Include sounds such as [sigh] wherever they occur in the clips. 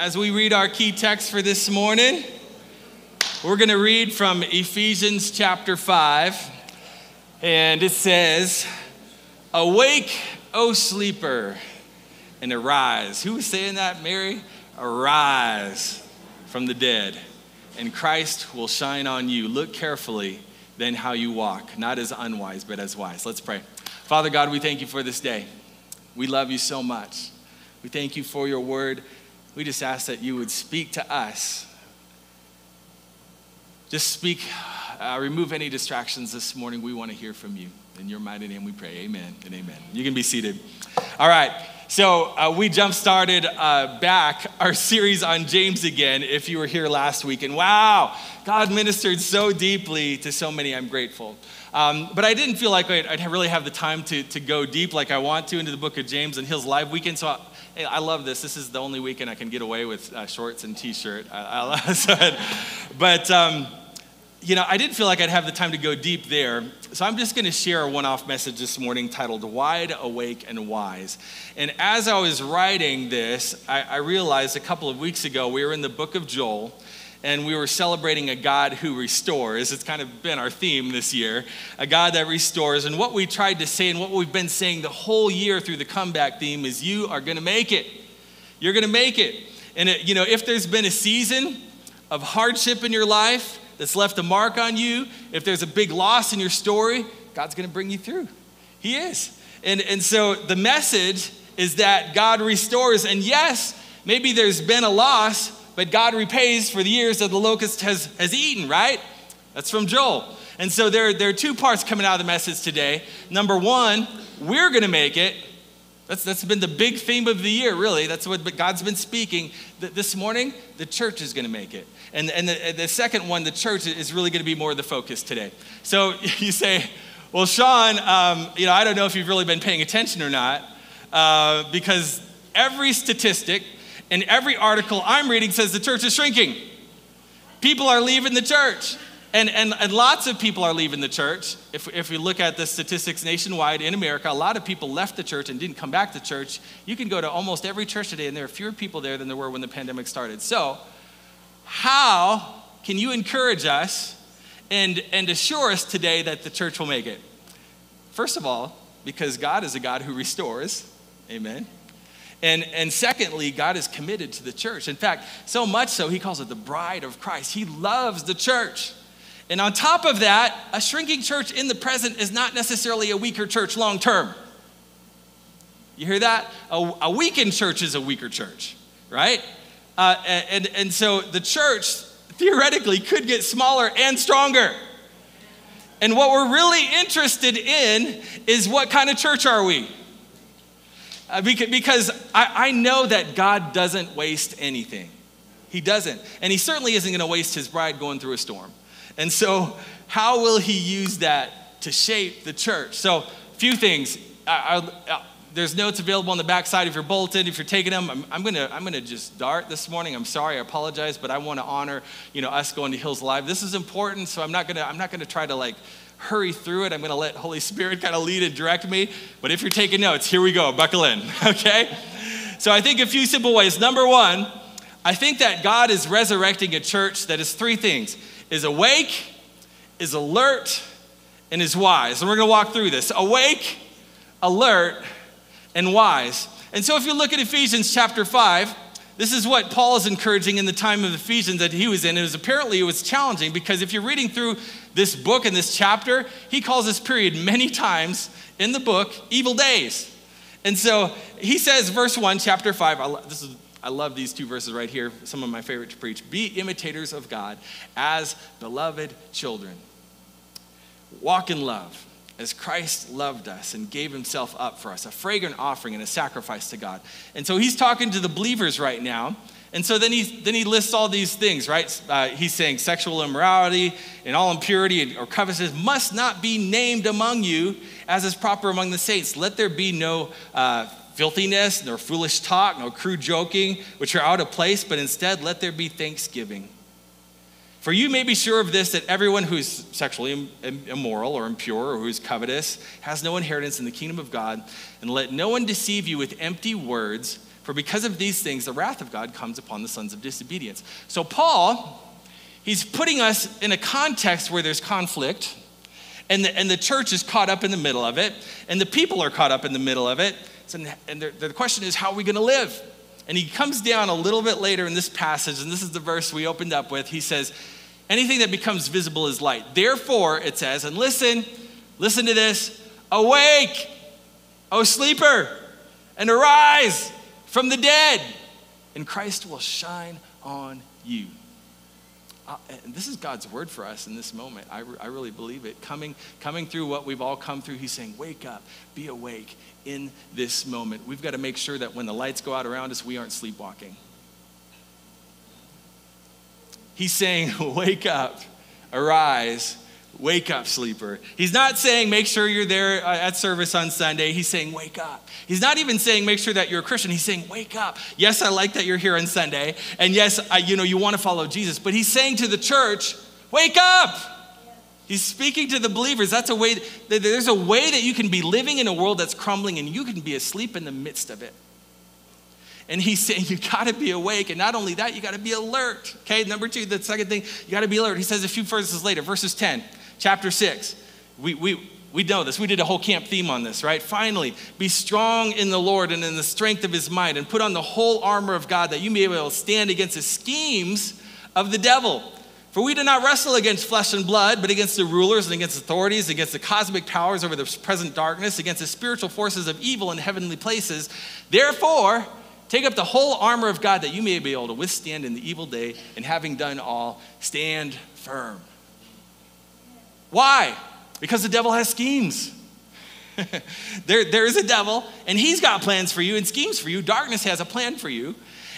as we read our key text for this morning. We're going to read from Ephesians chapter 5, and it says, Awake, O sleeper, and arise. Who was saying that, Mary? Arise from the dead, and Christ will shine on you. Look carefully then how you walk, not as unwise, but as wise. Let's pray. Father God, we thank you for this day. We love you so much. We thank you for your word. We just ask that you would speak to us. Just speak, uh, remove any distractions this morning. We want to hear from you. In your mighty name we pray. Amen and amen. You can be seated. All right. So uh, we jump started uh, back our series on James again. If you were here last week, and wow, God ministered so deeply to so many. I'm grateful. Um, but I didn't feel like I'd, I'd, really have the time to, to go deep like I want to into the book of James and Hills Live weekend. So I, love this. This is the only weekend I can get away with uh, shorts and t-shirt. I, I, so, [laughs] but um, you know, I didn't feel like I'd have the time to go deep there. So I'm just going to share a one off message this morning titled Wide Awake and Wise. And as I was writing this, I, I, realized a couple of weeks ago we were in the book of Joel and we were celebrating a God who restores. It's kind of been our theme this year a God that restores. And what we tried to say and what we've been saying the whole year through the comeback theme is you are going to make it. You're going to make it. And, it, you know, if there's been a season of hardship in your life, that's left a mark on you, if there's a big loss in your story, God's going to bring you through. He is. And, and so the message is that God restores. And yes, maybe there's been a loss, but God repays for the years that the locust has, has eaten, right? That's from Joel. And so there, there are two parts coming out of the message today. Number one, we're going to make it. That's, that's been the big theme of the year, really. That's what God's been speaking. This morning, the church is going to make it. And, and the, the second one, the church, is really going to be more of the focus today. So [laughs] you say, well, Shawn, um, you know, I don't know if you've really been paying attention or not, uh, because every statistic and every article I'm reading says the church is shrinking. People are leaving the church. And, and, and lots of people are leaving the church. If, if we look at the statistics nationwide in America, a lot of people left the church and didn't come back to church. You can go to almost every church today, and there are fewer people there than there were when the pandemic started. So, how can you encourage us and, and assure us today that the church will make it? First of all, because God is a God who restores. Amen. And, and secondly, God is committed to the church. In fact, so much so, he calls it the bride of Christ. He loves the church. And on top of that, a shrinking church in the present is not necessarily a weaker church long term. You hear that? A, a weakened church is a weaker church, right? Uh, and, and so the church theoretically could get smaller and stronger. And what we're really interested in is what kind of church are we? Uh, because I, know that God doesn't waste anything. He doesn't. And He certainly isn't going to waste His bride going through a storm. And so, how will He use that to shape the church? So, a few things. I, I, there's notes available on the back side if your bulletin. If you're taking them, I'm, I'm, gonna I'm gonna just dart this morning. I'm sorry, I apologize, but I want to honor you know us going to Hills Live. This is important, so I'm not gonna I'm not gonna try to like hurry through it. I'm gonna let Holy Spirit kind of lead and direct me. But if you're taking notes, here we go. Buckle in, [laughs] okay? So I think a few simple ways. Number one, I think that God is resurrecting a church that is three things: is awake, is alert, and is wise. And we're gonna walk through this. Awake, alert and wise. And so if you look at Ephesians chapter 5, this is what Paul is encouraging in the time of Ephesians that he was in. It was apparently it was challenging because if you're reading through this book and this chapter, he calls this period many times in the book evil days. And so he says, verse 1, chapter 5, I, lo- this is, I love these two verses right here, some of my favorite to preach. Be imitators of God as beloved children. Walk in love as Christ loved us and gave himself up for us, a fragrant offering and a sacrifice to God. And so he's talking to the believers right now. And so then he, then he lists all these things, right? Uh, he's saying sexual immorality and all impurity or covetousness must not be named among you as is proper among the saints. Let there be no uh, filthiness, nor foolish talk, no crude joking, which are out of place, but instead let there be thanksgiving. For you may be sure of this that everyone who is sexually immoral or impure or who is covetous has no inheritance in the kingdom of God. And let no one deceive you with empty words, For because of these things, the wrath of God comes upon the sons of disobedience. So, Paul, he's putting us in a context where there's conflict, and the, and the church is caught up in the middle of it, and the people are caught up in the middle of it. And, and the, the question is, how are we going to live? And he comes down a little bit later in this passage, and this is the verse we opened up with. He says, Anything that becomes visible is light. Therefore, it says, and listen, listen to this awake, O sleeper, and arise from the dead, and Christ will shine on you. And this is God's word for us in this moment. I, re- I really believe it. Coming, coming through what we've all come through, He's saying, Wake up, be awake in this moment. We've got to make sure that when the lights go out around us, we aren't sleepwalking. He's saying, [laughs] Wake up, arise, wake up, sleeper. He's not saying, Make sure you're there uh, at service on Sunday. He's saying, Wake up. He's not even saying, Make sure that you're a Christian. He's saying, Wake up. Yes, I like that you're here on Sunday. And yes, I, you know, you want to follow Jesus. But he's saying to the church, Wake up. He's speaking to the believers. That's a way, there's a way that you can be living in a world that's crumbling and you can be asleep in the midst of it. And he's saying, you got to be awake. And not only that, you got to be alert. Okay, number two, the second thing, you got to be alert. He says a few verses later, verses 10, chapter 6. We, we, we know this. We did a whole camp theme on this, right? Finally, be strong in the Lord and in the strength of his might, and put on the whole armor of God that you may be able to stand against the schemes of the devil. For we do not wrestle against flesh and blood, but against the rulers and against authorities, against the cosmic powers over the present darkness, against the spiritual forces of evil in heavenly places. Therefore, Take up the whole armor of God that you may be able to withstand in the evil day, and having done all, stand firm. Why? Because the devil has schemes. [laughs] there, there is a devil, and he's got plans for you and schemes for you. Darkness has a plan for you.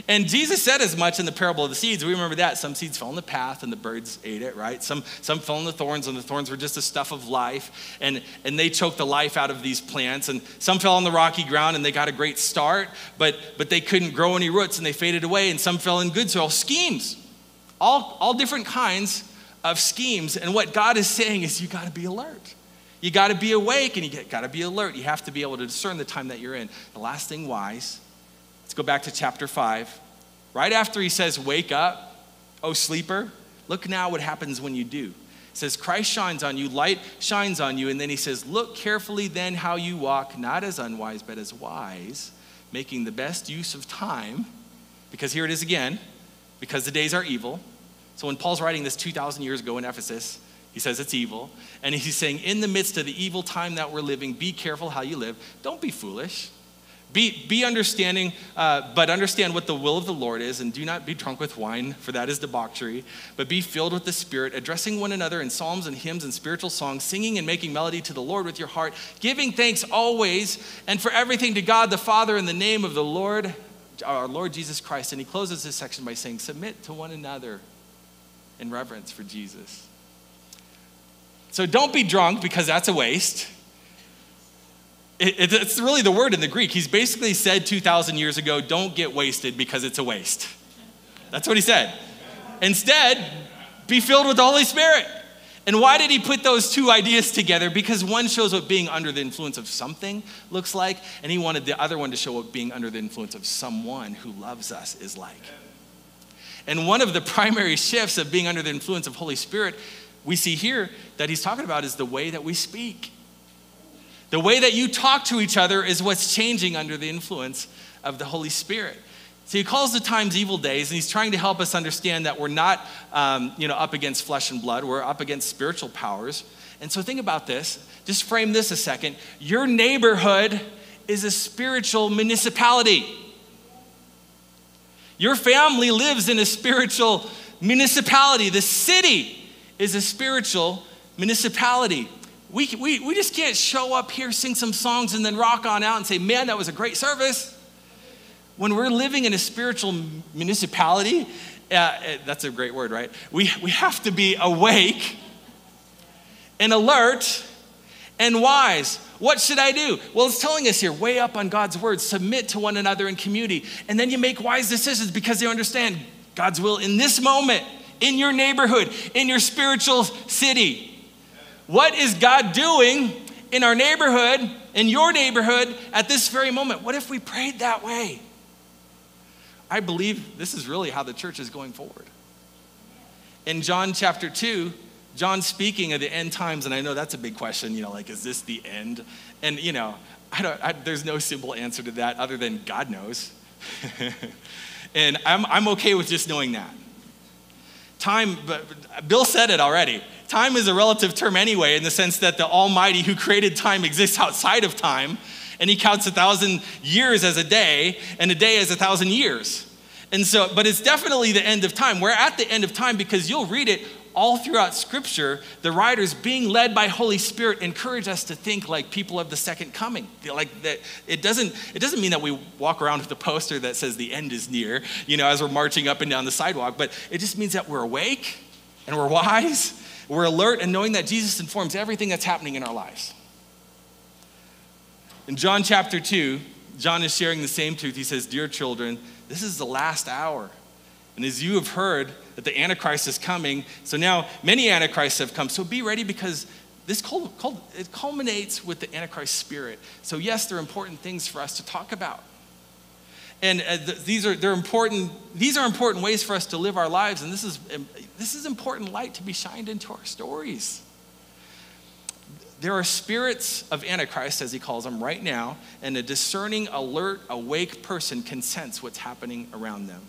And Jesus said as much in the parable of the seeds. We remember that. Some seeds fell in the path and the birds ate it, right? Some, some fell in the thorns and the thorns were just the stuff of life and, and they choked the life out of these plants. And some fell on the rocky ground and they got a great start, but, but they couldn't grow any roots and they faded away. And some fell in good soil. Schemes, all, all different kinds of schemes. And what God is saying is you got to be alert. You got to be awake and you got to be alert. You have to be able to discern the time that you're in. The last thing wise Let's go back to chapter 5. Right after he says, Wake up, oh sleeper, look now what happens when you do. It says, Christ shines on you, light shines on you. And then he says, Look carefully then how you walk, not as unwise, but as wise, making the best use of time. Because here it is again, because the days are evil. So when Paul's writing this 2,000 years ago in Ephesus, he says it's evil. And he's saying, In the midst of the evil time that we're living, be careful how you live. Don't be foolish. Be, be understanding, uh, but understand what the will of the Lord is, and do not be drunk with wine, for that is debauchery, but be filled with the Spirit, addressing one another in psalms and hymns and spiritual songs, singing and making melody to the Lord with your heart, giving thanks always and for everything to God the Father in the name of the Lord, our Lord Jesus Christ. And he closes this section by saying, Submit to one another in reverence for Jesus. So don't be drunk because that's a waste it, it's really the word in the Greek. He's basically said 2,000 years ago, don't get wasted because it's a waste. That's what he said. Instead, be filled with the Holy Spirit. And why did he put those two ideas together? Because one shows what being under the influence of something looks like, and he wanted the other one to show what being under the influence of someone who loves us is like. And one of the [laughs] primary shifts of being under the influence of Holy Spirit we see here that he's talking about is the way that we speak. The way that you talk to each other is what's changing under the influence of the Holy Spirit. So he calls the times evil days, and he's trying to help us understand that we're not, um, you know, up against flesh and blood. We're up against spiritual powers. And so think about this. Just frame this a second. Your neighborhood is a spiritual municipality. Your family lives in a spiritual municipality. The city is a spiritual municipality we, we, we just can't show up here, sing some songs, and then rock on out and say, man, that was a great service. When we're living in a spiritual municipality, uh, that's a great word, right? We, we have to be awake and alert and wise. What should I do? Well, it's telling us here, way up on God's word, submit to one another in community. And then you make wise decisions because you understand God's will in this moment, in your neighborhood, in your spiritual city. What is God doing in our neighborhood, in your neighborhood, at this very moment? What if we prayed that way? I believe this is really how the church is going forward. In John chapter 2, John speaking of the end times, and I know that's a big question, you know, like, is this the end? And, you know, I don't, I, there's no simple answer to that other than God knows. [laughs] and I'm, I'm okay with just knowing that. Time, but Bill said it already. Time is a relative term anyway, in the sense that the Almighty who created time exists outside of time, and he counts a thousand years as a day, and a day as a thousand years. And so, but it's definitely the end of time. We're at the end of time because you'll read it all throughout scripture, the writers being led by Holy Spirit encourage us to think like people of the second coming. Like that it doesn't it doesn't mean that we walk around with a poster that says the end is near, you know, as we're marching up and down the sidewalk, but it just means that we're awake and we're wise, we're alert and knowing that Jesus informs everything that's happening in our lives. In John chapter 2, John is sharing the same truth. He says, "Dear children, this is the last hour." And as you have heard that the Antichrist is coming, so now many Antichrists have come. So be ready because this it culminates with the Antichrist spirit. So yes, there are important things for us to talk about. And uh, these are they're important. These are important ways for us to live our lives, and this is um, this is important light to be shined into our stories. There are spirits of Antichrist, as he calls them, right now, and a discerning, alert, awake person can sense what's happening around them.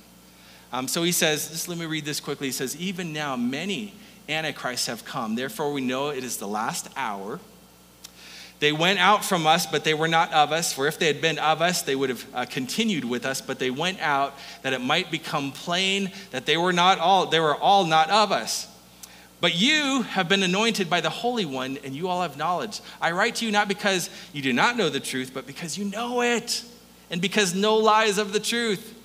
Um, so he says, just let me read this quickly. He says, Even now, many antichrists have come. Therefore, we know it is the last hour. They went out from us, but they were not of us. For if they had been of us, they would have uh, continued with us. But they went out that it might become plain that they were not all, they were all not of us. But you have been anointed by the Holy One, and you all have knowledge. I write to you not because you do not know the truth, but because you know it, and because no lie is of the truth.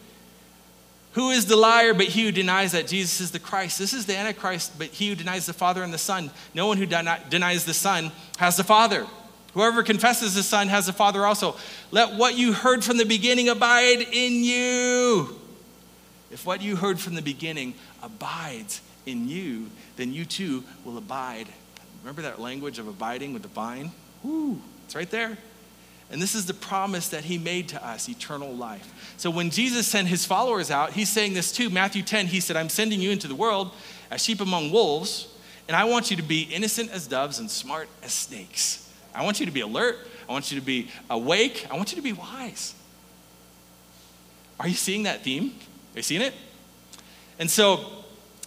Who is the liar but he who denies that Jesus is the Christ? This is the Antichrist, but he who denies the Father and the Son. No one who denies the Son has the Father. Whoever confesses the Son has the Father also. Let what you heard from the beginning abide in you. If what you heard from the beginning abides in you, then you too will abide. Remember that language of abiding with the vine? Woo, it's right there. And this is the promise that he made to us eternal life. So when Jesus sent his followers out, he's saying this too. Matthew 10, he said, I'm sending you into the world as sheep among wolves, and I want you to be innocent as doves and smart as snakes. I want you to be alert. I want you to be awake. I want you to be wise. Are you seeing that theme? Are you seeing it? And so,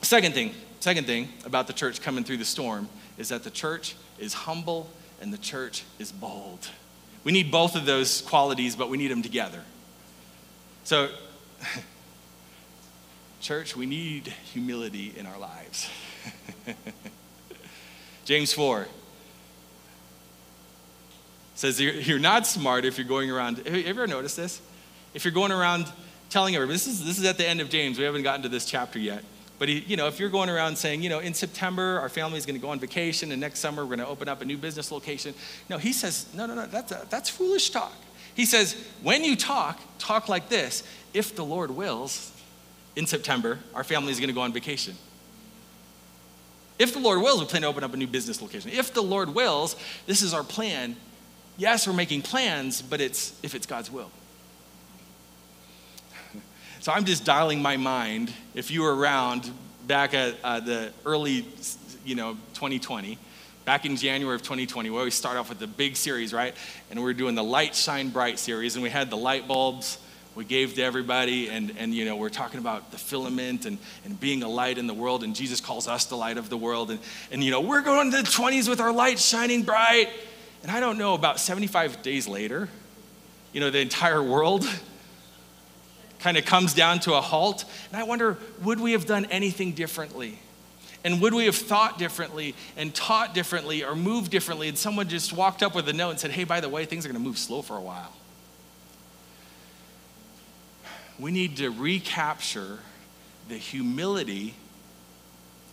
second thing, second thing about the church coming through the storm is that the church is humble and the church is bold. We need both of those qualities, but we need them together. So, [laughs] church, we need humility in our lives. [laughs] James 4 says, You're not smart if you're going around. Have you ever noticed this? If you're going around telling everybody, this is, this is at the end of James, we haven't gotten to this chapter yet. But he, you know, if you're going around saying, you know, in September our family is going to go on vacation, and next summer we're going to open up a new business location. No, he says, no, no, no, that's, a, that's foolish talk. He says, when you talk, talk like this. If the Lord wills, in September our family is going to go on vacation. If the Lord wills, we plan to open up a new business location. If the Lord wills, this is our plan. Yes, we're making plans, but it's if it's God's will. So I'm just dialing my mind. If you were around back at uh, the early, you know, 2020, back in January of 2020, we always start off with the big series, right? And we are doing the Light Shine Bright series, and we had the light bulbs we gave to everybody, and, and you know, we're talking about the filament and, and being a light in the world, and Jesus calls us the light of the world. And, and you know, we're going to the 20s with our light shining bright. And I don't know, about 75 days later, you know, the entire world kind of comes down to a halt. And I wonder, would we have done anything differently? And would we have thought differently and taught differently or moved differently? And someone just walked up with a note and said, hey, by the way, things are going to move slow for a while. We need to recapture the humility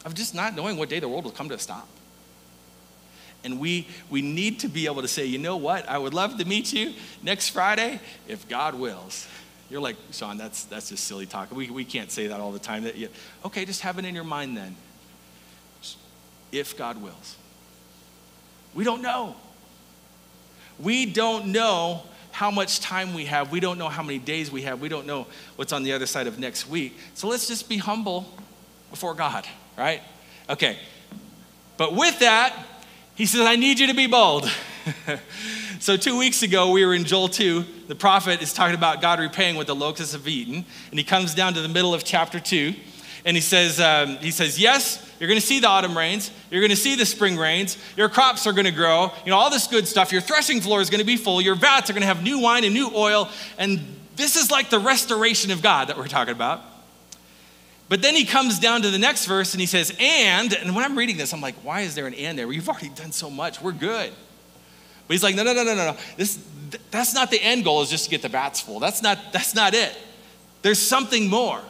of just not knowing what day the world will come to a stop. And we, we need to be able to say, you know what? I would love to meet you next Friday if God wills. You're like, Shawn, that's, that's just silly talk. We, we can't say that all the time. That you, okay, just have it in your mind then. If God wills. We don't know. We don't know how much time we have. We don't know how many days we have. We don't know what's on the other side of next week. So let's just be humble before God, right? Okay. But with that, he says, I need you to be bold. [laughs] so, two weeks ago, we were in Joel 2. The prophet is talking about God repaying what the locusts have eaten. And he comes down to the middle of chapter 2. And he says, um, he says, Yes, you're going to see the autumn rains. You're going to see the spring rains. Your crops are going to grow. You know, all this good stuff. Your threshing floor is going to be full. Your vats are going to have new wine and new oil. And this is like the restoration of God that we're talking about. But then he comes down to the next verse and he says, and, and when I'm reading this, I'm like, why is there an and there? Well, you've already done so much. We're good. But he's like, no, no, no, no, no. no. This, that's not the end goal is just to get the bats full. That's not, that's not it. There's something more.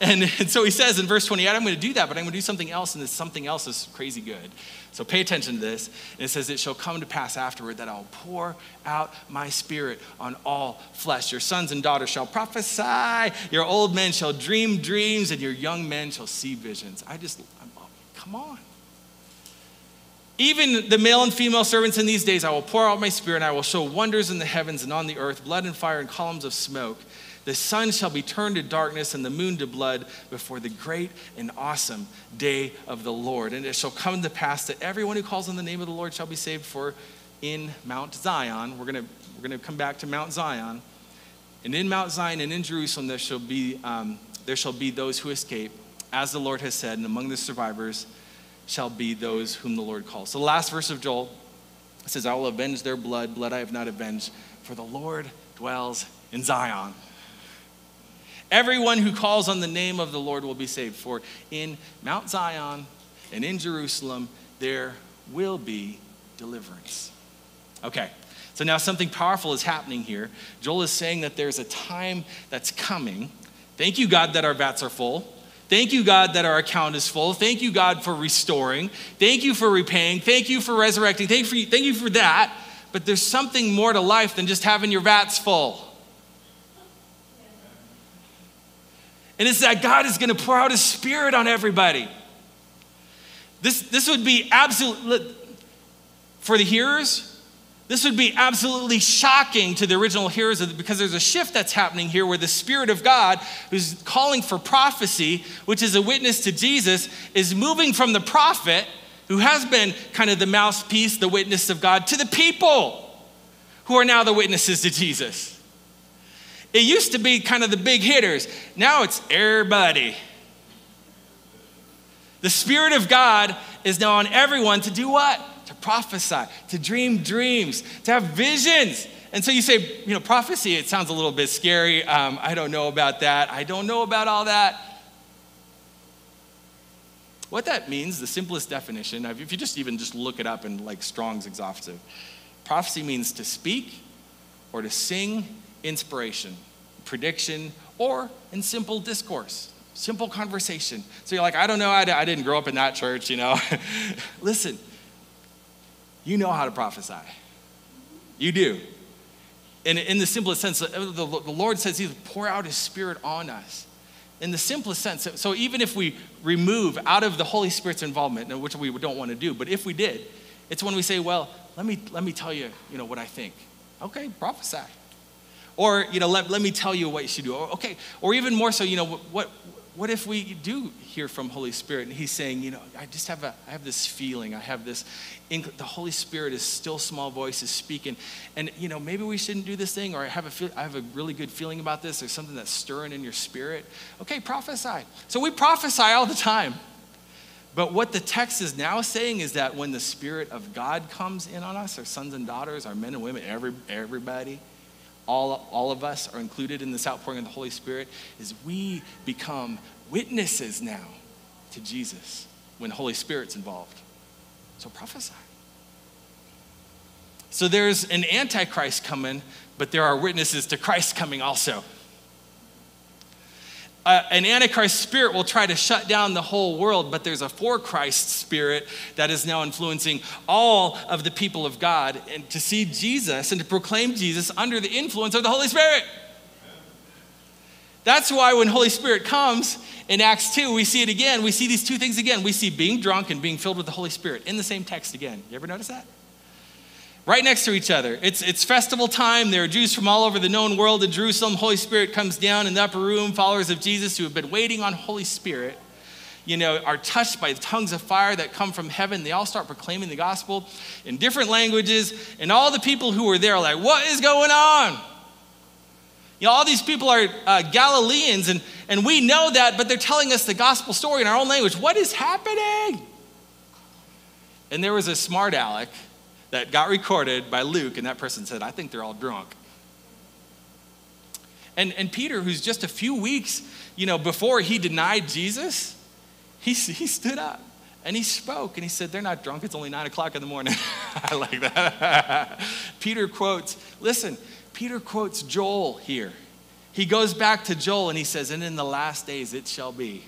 And, [laughs] and so he says in verse 28, I'm going to do that, but I'm going to do something else, and this something else is crazy good. So pay attention to this. And it says, It shall come to pass afterward that I'll pour out my spirit on all flesh. Your sons and daughters shall prophesy, your old men shall dream dreams, and your young men shall see visions. I just, I'm, come on. Even the male and female servants in these days, I will pour out my spirit, and I will show wonders in the heavens and on the earth, blood and fire and columns of smoke. The sun shall be turned to darkness and the moon to blood before the great and awesome day of the Lord. And it shall come to pass that everyone who calls on the name of the Lord shall be saved. For in Mount Zion, we're going to we're gonna come back to Mount Zion, and in Mount Zion and in Jerusalem there shall be, um, there shall be those who escape, as the Lord has said, and among the survivors shall be those whom the Lord calls. So the last verse of Joel says, I will avenge their blood, blood I have not avenged, for the Lord dwells in Zion. Everyone who calls on the name of the Lord will be saved. For in Mount Zion and in Jerusalem, there will be deliverance. Okay, so now something powerful is happening here. Joel is saying that there's a time that's coming. Thank you, God, that our vats are full. Thank you, God, that our account is full. Thank you, God, for restoring. Thank you for repaying. Thank you for resurrecting. Thank you for, thank you for that. But there's something more to life than just having your vats full. And it's that God is going to pour out his spirit on everybody. This, this would be absolute, for the hearers, this would be absolutely shocking to the original hearers because there's a shift that's happening here where the Spirit of God, who's calling for prophecy, which is a witness to Jesus, is moving from the prophet, who has been kind of the mouthpiece, the witness of God, to the people who are now the witnesses to Jesus. It used to be kind of the big hitters. Now it's everybody. The Spirit of God is now on everyone to do what? To prophesy, to dream dreams, to have visions. And so you say, you know, prophecy, it sounds a little bit scary. Um, I don't know about that. I don't know about all that. What that means, the simplest definition, if you just even just look it up in like Strong's exhaustive, prophecy means to speak or to sing inspiration, prediction, or in simple discourse, simple conversation. So you're like, I don't know, I, I didn't grow up in that church, you know. [laughs] Listen, you know how to prophesy. You do. And in the simplest sense, uh, the, the Lord says He'll pour out His Spirit on us. In the simplest sense. So even if we remove out of the Holy Spirit's involvement, which we don't want to do, but if we did, it's when we say, well, let me, let me tell you, you know, what I think. Okay, prophesy. Or, you know, let, let me tell you what you should do. Okay. Or even more so, you know, what, what if we do hear from Holy Spirit and he's saying, you know, I just have a, I have this feeling, I have this, the Holy Spirit is still small voices speaking, and you know, maybe we shouldn't do this thing, or I have a, feel, I have a really good feeling about this, There's something that's stirring in your spirit. Okay, prophesy. So we prophesy all the time. But what the text is now saying is that when the Spirit of God comes in on us, our sons and daughters, our men and women, every, everybody, all, all of us are included in this outpouring of the Holy Spirit, is we become witnesses now to Jesus when Holy Spirit's involved. So prophesy. So there's an antichrist coming, but there are witnesses to Christ coming also uh, an antichrist spirit will try to shut down the whole world, but there's a for Christ spirit that is now influencing all of the people of God and to see Jesus and to proclaim Jesus under the influence of the Holy Spirit. That's why when Holy Spirit comes in Acts 2, we see it again. We see these two things again. We see being drunk and being filled with the Holy Spirit in the same text again. You ever notice that? Right next to each other. It's, it's festival time. There are Jews from all over the known world in Jerusalem. Holy Spirit comes down in the upper room. Followers of Jesus who have been waiting on Holy Spirit, you know, are touched by the tongues of fire that come from heaven. They all start proclaiming the gospel in different languages. And all the people who were there are like, what is going on? You know, all these people are uh, Galileans, and, and we know that, but they're telling us the gospel story in our own language. What is happening? And there was a smart aleck that got recorded by Luke, and that person said, I think they're all drunk. And, and Peter, who's just a few weeks, you know, before he denied Jesus, he, he stood up and he spoke and he said, They're not drunk. It's only nine o'clock in the morning. [laughs] I like that. [laughs] Peter quotes, listen, Peter quotes Joel here. He goes back to Joel and he says, And in the last days it shall be.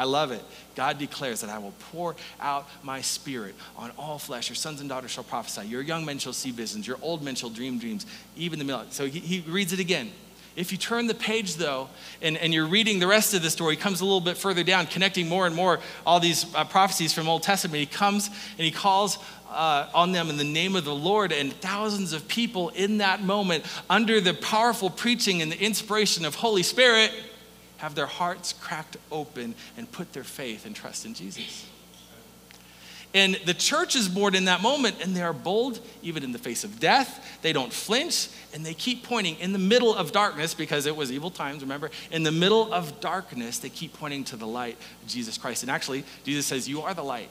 I love it. God declares that I will pour out my spirit on all flesh. Your sons and daughters shall prophesy. Your young men shall see visions. Your old men shall dream dreams. Even the middle. So he, he reads it again. If you turn the page, though, and, and you're reading the rest of the story, he comes a little bit further down, connecting more and more all these uh, prophecies from Old Testament. He comes and he calls uh, on them in the name of the Lord, and thousands of people in that moment, under the powerful preaching and the inspiration of Holy Spirit, have their hearts cracked open and put their faith and trust in Jesus. And the church is born in that moment, and they are bold even in the face of death. They don't flinch, and they keep pointing in the middle of darkness because it was evil times, remember? In the middle of darkness, they keep pointing to the light Jesus Christ. And actually, Jesus says, You are the light,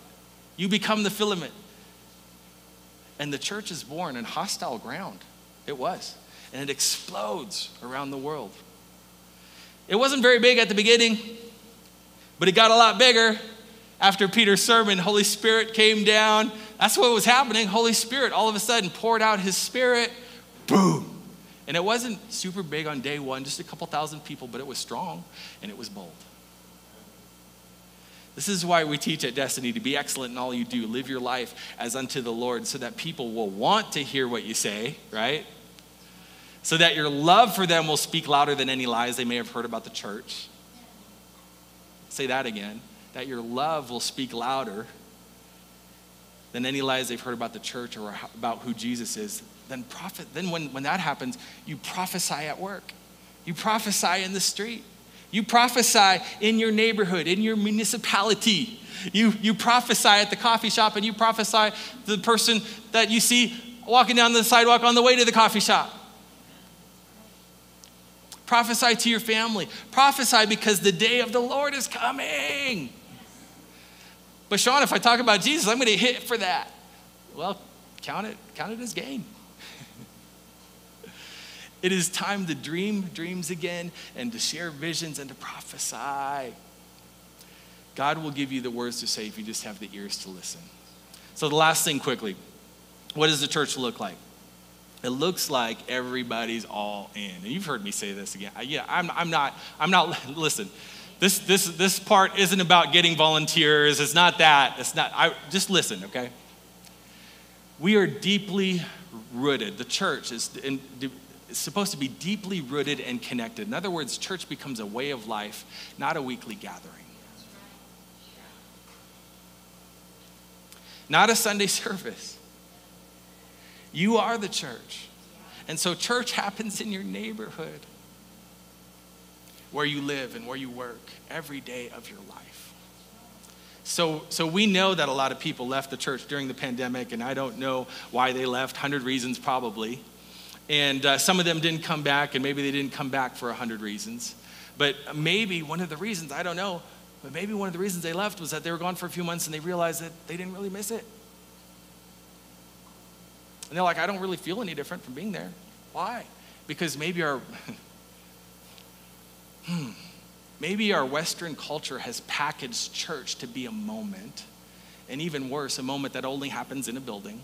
you become the filament. And the church is born in hostile ground. It was. And it explodes around the world. It wasn't very big at the beginning, but it got a lot bigger after Peter's sermon. Holy Spirit came down. That's what was happening. Holy Spirit all of a sudden poured out his spirit. Boom. And it wasn't super big on day one, just a couple thousand people, but it was strong and it was bold. This is why we teach at Destiny to be excellent in all you do. Live your life as unto the Lord so that people will want to hear what you say, right? So that your love for them will speak louder than any lies they may have heard about the church. Say that again. That your love will speak louder than any lies they've heard about the church or about who Jesus is. Then prophet, then when, when that happens, you prophesy at work. You prophesy in the street. You prophesy in your neighborhood, in your municipality. You, you prophesy at the coffee shop and you prophesy to the person that you see walking down the sidewalk on the way to the coffee shop. Prophesy to your family. Prophesy because the day of the Lord is coming. But Shawn, if I talk about Jesus, I'm going to hit for that. Well, count it, count it as gain. [laughs] it is time to dream dreams again and to share visions and to prophesy. God will give you the words to say if you just have the ears to listen. So, the last thing quickly what does the church look like? It looks like everybody's all in. And you've heard me say this again. Yeah, I'm, I'm not, I'm not, [laughs] listen, this, this, this part isn't about getting volunteers. It's not that. It's not, I, just listen, okay? We are deeply rooted. The church is, in, is supposed to be deeply rooted and connected. In other words, church becomes a way of life, not a weekly gathering. Not a Sunday [laughs] service. You are the church. And so, church happens in your neighborhood, where you live and where you work every day of your life. So, so we know that a lot of people left the church during the pandemic, and I don't know why they left, 100 reasons probably. And uh, some of them didn't come back, and maybe they didn't come back for 100 reasons. But maybe one of the reasons, I don't know, but maybe one of the reasons they left was that they were gone for a few months and they realized that they didn't really miss it. And they're like, I don't really feel any different from being there. Why? Because maybe our [laughs] hmm, maybe our Western culture has packaged church to be a moment, and even worse, a moment that only happens in a building.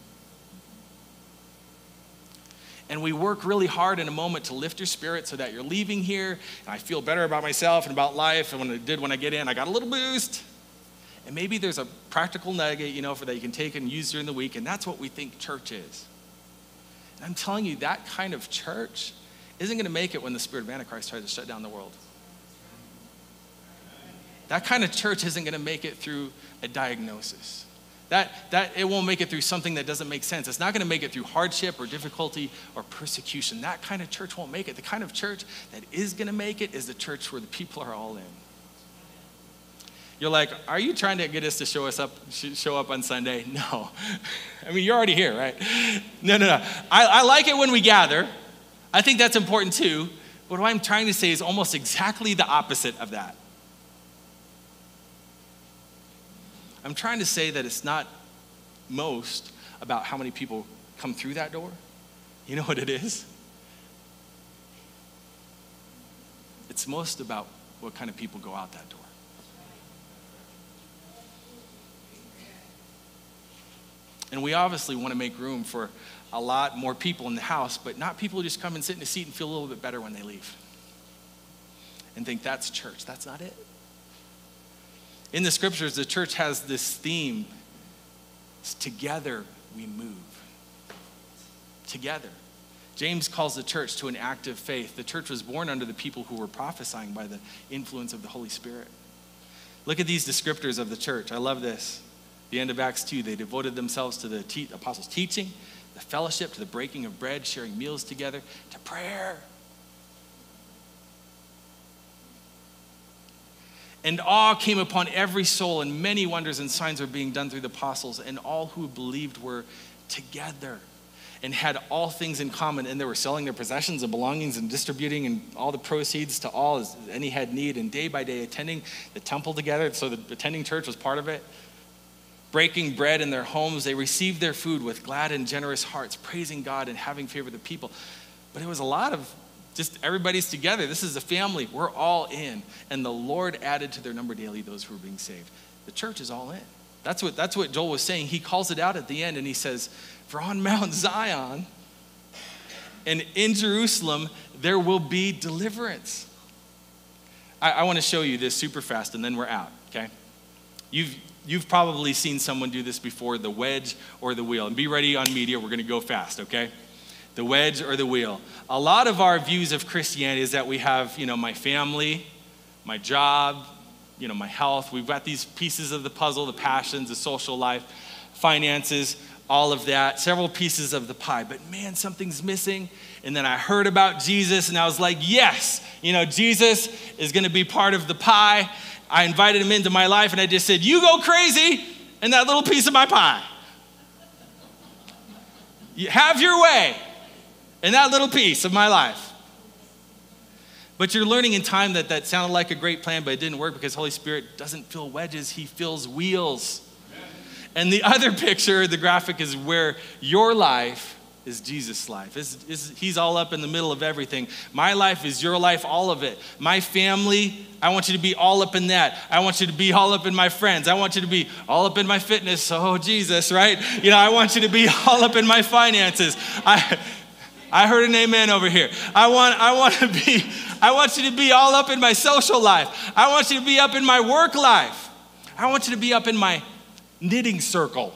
And we work really hard in a moment to lift your spirit so that you're leaving here, and I feel better about myself and about life. And when I did when I get in, I got a little boost. And maybe there's a practical nugget, you know, for that you can take and use during the week, and that's what we think church is. I'm telling you, that kind of church isn't going to make it when the spirit of Antichrist tries to shut down the world. That kind of church isn't going to make it through a diagnosis. That, that it won't make it through something that doesn't make sense. It's not going to make it through hardship or difficulty or persecution. That kind of church won't make it. The kind of church that is going to make it is the church where the people are all in. You're like, are you trying to get us to show us up, show up on Sunday? [laughs] No. I mean, you're already here, right? No, no, no. I, I like it when we gather. I think that's important too. But what I'm trying to say is almost exactly the opposite of that. I'm trying to say that it's not most about how many people come through that door. You know what it is? It's most about what kind of people go out that door. And we obviously want to make room for a lot more people in the house, but not people who just come and sit in a seat and feel a little bit better when they leave and think that's church. That's not it. In the scriptures, the church has this theme it's together we move. Together. James calls the church to an active faith. The church was born under the people who were prophesying by the influence of the Holy Spirit. Look at these descriptors of the church. I love this. The end of Acts 2, they devoted themselves to the te- apostles' teaching, the fellowship, to the breaking of bread, sharing meals together, to prayer. And awe came upon every soul, and many wonders and signs were being done through the apostles, and all who believed were together and had all things in common. And they were selling their possessions and belongings and distributing and all the proceeds to all as any had need, and day by day attending the temple together. So the attending church was part of it. Breaking bread in their homes, they received their food with glad and generous hearts, praising God and having favor with the people. But it was a lot of just everybody's together. This is a family. We're all in. And the Lord added to their number daily those who were being saved. The church is all in. That's what, that's what Joel was saying. He calls it out at the end and he says, For on [laughs] Mount Zion and in Jerusalem, there will be deliverance. I, I want to show you this super fast and then we're out, okay? You've, you've probably seen someone do this before the wedge or the wheel. And be ready on media, we're going to go fast, okay? the wedge or the wheel. A lot of our views of Christianity is that we have, you know, my family, my job, you know, my health. We've got these pieces of the puzzle, the passions, the social life, finances, all of that, several pieces of the pie. But man, something's missing. And then I heard about Jesus and I was like, yes, you know, Jesus is going to be part of the pie. I invited him into my life and I just said, you go crazy in that little piece of my pie. You have your way in that little piece of my life. But you're learning in time that that sounded like a great plan, but it didn't work because Holy Spirit doesn't fill wedges, He fills wheels. And the other [laughs] picture, the graphic, is where your life is Jesus' life. It's, it's, he's all up in the middle of everything. My life is your life, all of it. My family, I want you to be all up in that. I want you to be all up in my friends. I want you to be all up in my fitness. Oh, Jesus, right? You know, I want you to be [laughs] all up in my finances. I, I heard an amen over here. I want, I want to be, I want you to be all up in my social life. I want you to be up in my work life. I want you to be up in my knitting circle.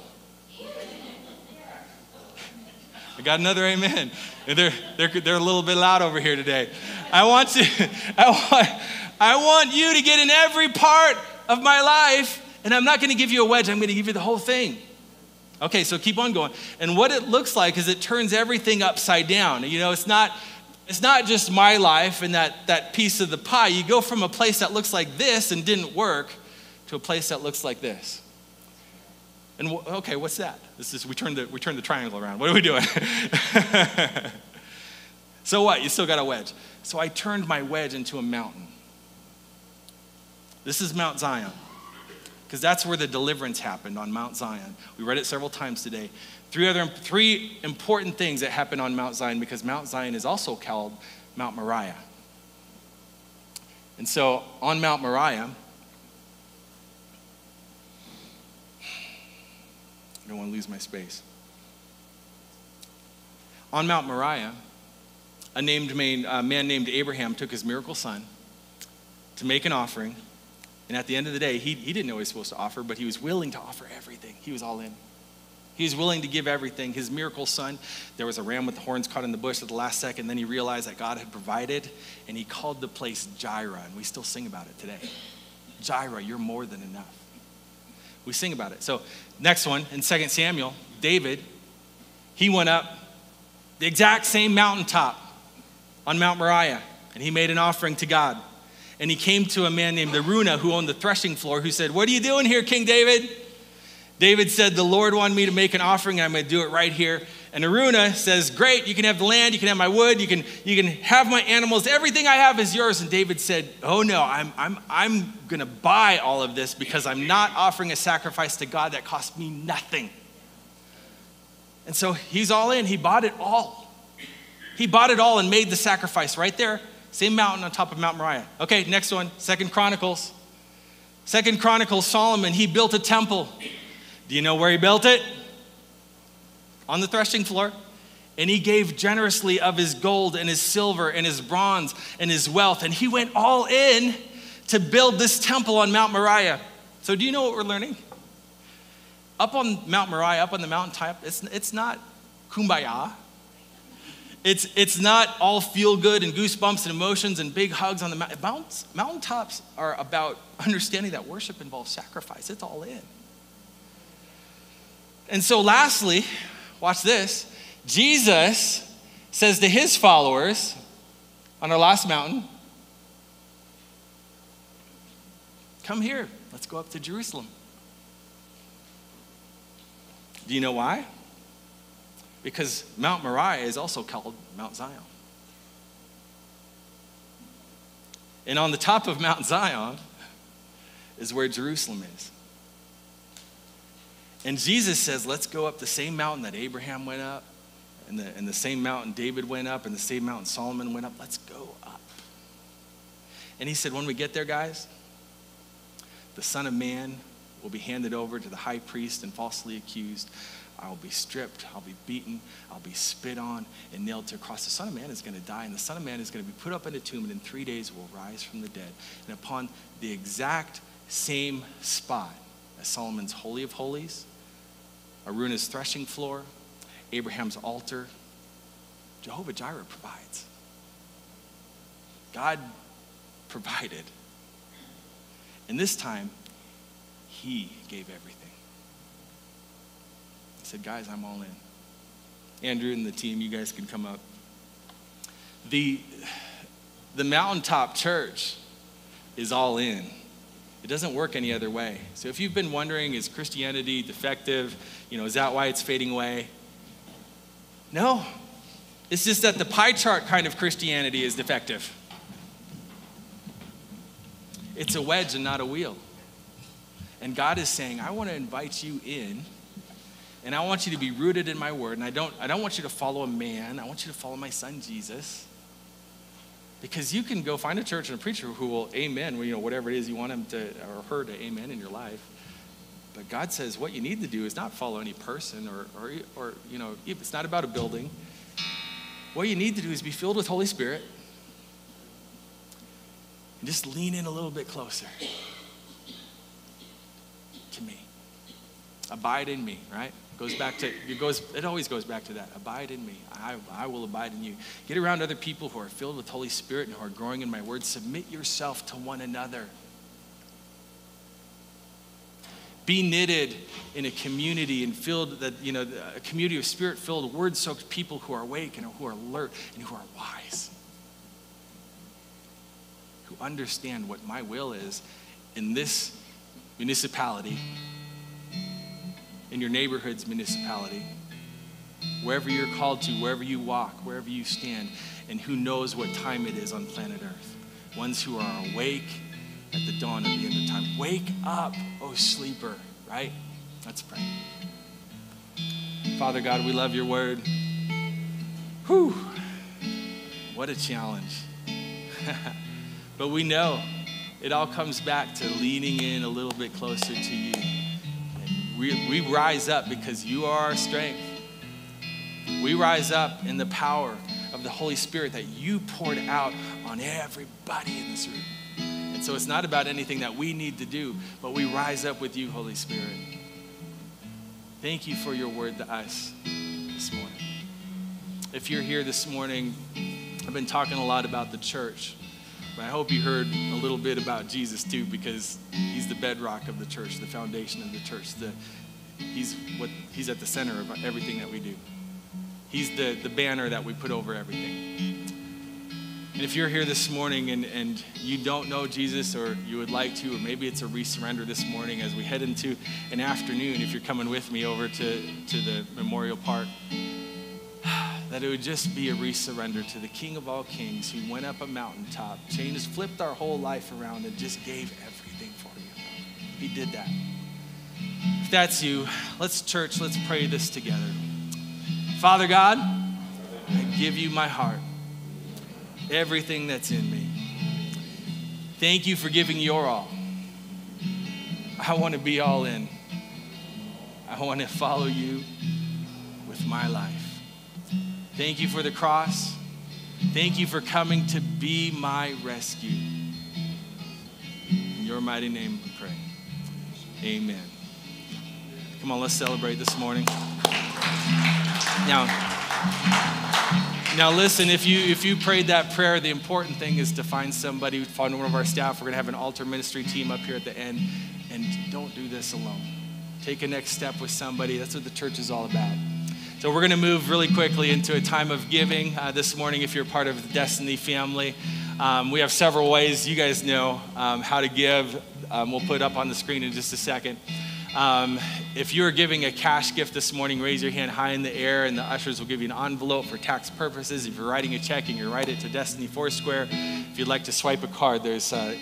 I got another amen. They're, they're, they're a little bit loud over here today. I want to, [laughs] I want, I want you to get in every part of my life, and I'm not going to give you a wedge, I'm going to give you the whole thing. Okay, so keep on going. And what it looks like is it turns everything upside down. You know, it's not it's not just my life and that, that piece of the pie. You go from a place that looks like this and didn't work to a place that looks like this. And okay, what's that? This is we turned the we turned the triangle around. What are we doing? [laughs] so what? You still got a wedge. So I turned my wedge into a mountain. This is Mount Zion because that's where the deliverance happened on Mount Zion. We read it several times today. Three other three important things that happened on Mount Zion because Mount Zion is also called Mount Moriah. And so on Mount Moriah, I don't want to lose my space. On Mount Moriah, a named man, a man named Abraham took his miracle son to make an offering and at the end of the day, he, he didn't know he was supposed to offer, but he was willing to offer everything. He was all in. He was willing to give everything. His miracle son, there was a ram with the horns caught in the bush at the last second. Then he realized that God had provided, and he called the place Jireh. And we still sing about it today. Jireh, you're more than enough. we sing about it. So, next one in 2 Samuel, David, he went up the exact same mountaintop on Mount Moriah, and he made an offering to God. And he came to a man named Araunah who owned the threshing floor, who said, What are you doing here, King David? David said, The Lord wanted me to make an offering, and I'm going to do it right here. And Araunah says, Great, you can have the land, you can have my wood, you can, you can have my animals, everything I have is yours. And David said, Oh no, I'm, I'm, I'm going to buy all of this because I'm not offering a sacrifice to God that cost me nothing. And so he's all in, he bought it all. He bought it all and made the sacrifice right there, same mountain on top of Mount Moriah. Okay, next one, Second Chronicles. Second Chronicles, Solomon, he built a temple. Do you know where he built it? On the threshing floor. And he gave generously of his gold and his silver and his bronze and his wealth. And he went all in to build this temple on Mount Moriah. So, do you know what we're learning? Up on Mount Moriah, up on the mountaintop, it's, it's not kumbaya. It's, it's not all feel good and goosebumps and emotions and big hugs on the mountain. Mountains, mountaintops are about understanding that worship involves sacrifice. It's all in. And so, lastly, watch this Jesus says to his followers on our last mountain, Come here, let's go up to Jerusalem. Do you know why? Because Mount Moriah is also called Mount Zion. And on the top of Mount Zion is where Jerusalem is. And Jesus says, let's go up the same mountain that Abraham went up, and the, and the same mountain David went up, and the same mountain Solomon went up. Let's go up. And he said, when we get there, guys, the Son of Man will be handed over to the high priest and falsely accused. I will be stripped, I'll be beaten, I'll be spit on and nailed to a cross. The Son of Man is going to die, and the Son of Man is going to be put up in a tomb, and in three days will rise from the dead. And upon the exact same spot as Solomon's Holy of Holies, Araunah's threshing floor, Abraham's altar, Jehovah Jireh provides. God provided. And this time, He gave everything. He said, Guys, I'm all in. Andrew and the team, you guys can come up. The, the mountaintop church is all in. It doesn't work any other way. So if you've been wondering, is Christianity defective? You know, is that why it's fading away? No. It's just that the pie chart kind of Christianity is defective. It's a wedge and not a wheel. And God is saying, I want to invite you in, and I want you to be rooted in my word. And I don't, I don't want you to follow a man, I want you to follow my son Jesus. Because you can go find a church and a preacher who will amen, you know, whatever it is you want him to or her to amen in your life. But God says what you need to do is not follow any person or, or, or you know, it's not about a building. What you need to do is be filled with Holy Spirit and just lean in a little bit closer to me. Abide in me, right? Goes back to it goes it always goes back to that. Abide in me. I, I will abide in you. Get around other people who are filled with Holy Spirit and who are growing in my word. Submit yourself to one another. Be knitted in a community and filled that, you know, a community of spirit-filled, word-soaked people who are awake and who are alert and who are wise. Who understand what my will is in this municipality in your neighborhood's municipality, wherever you're called to, wherever you walk, wherever you stand, and who knows what time it is on planet Earth. Ones who are awake at the dawn of the end of time. Wake up, oh sleeper, right? Let's pray. Father God, we love your word. Whew, what a challenge. [laughs] but we know it all comes back to leaning in a little bit closer to you we, we rise up because you are our strength. We rise up in the power of the Holy Spirit that you poured out on everybody in this room. And so it's not about anything that we need to do, but we rise up with you, Holy Spirit. Thank you for your word to us this morning. If you're here this morning, I've been talking a lot about the church. But I hope you heard a little bit about Jesus too, because he's the bedrock of the church, the foundation of the church. The, he's, what, he's at the center of everything that we do. He's the, the banner that we put over everything. And if you're here this morning and, and you don't know Jesus or you would like to, or maybe it's a resurrender this morning as we head into an afternoon, if you're coming with me over to, to the Memorial Park, that it would just be a resurrender to the King of all kings who went up a mountaintop, changed, flipped our whole life around, and just gave everything for you. He did that. If that's you, let's, church, let's pray this together. Father God, I give you my heart, everything that's in me. Thank you for giving your all. I want to be all in. I want to follow you with my life. Thank you for the cross. Thank you for coming to be my rescue. In your mighty name we pray. Amen. Come on, let's celebrate this morning. Now, now listen, if you if you prayed that prayer, the important thing is to find somebody, find one of our staff. We're gonna have an altar ministry team up here at the end. And don't do this alone. Take a next step with somebody. That's what the church is all about. So we're going to move really quickly into a time of giving uh, this morning. If you're part of the Destiny family, um, we have several ways. You guys know um, how to give. Um, we'll put it up on the screen in just a second. Um, if you're giving a cash gift this morning, raise your hand high in the air, and the ushers will give you an envelope for tax purposes. If you're writing a check, and you write it to Destiny Foursquare. If you'd like to swipe a card, there's uh,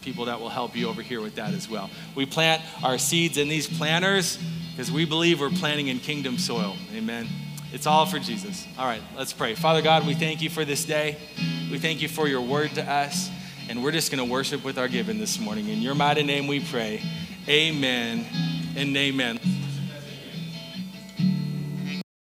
people that will help you over here with that as well. We plant our seeds in these planters because we believe we're planting in kingdom soil. Amen. It's all for Jesus. All right, let's pray. Father God, we thank you for this day. We thank you for your word to us. And we're just going to worship with our giving this morning. In your mighty name we pray. Amen and amen.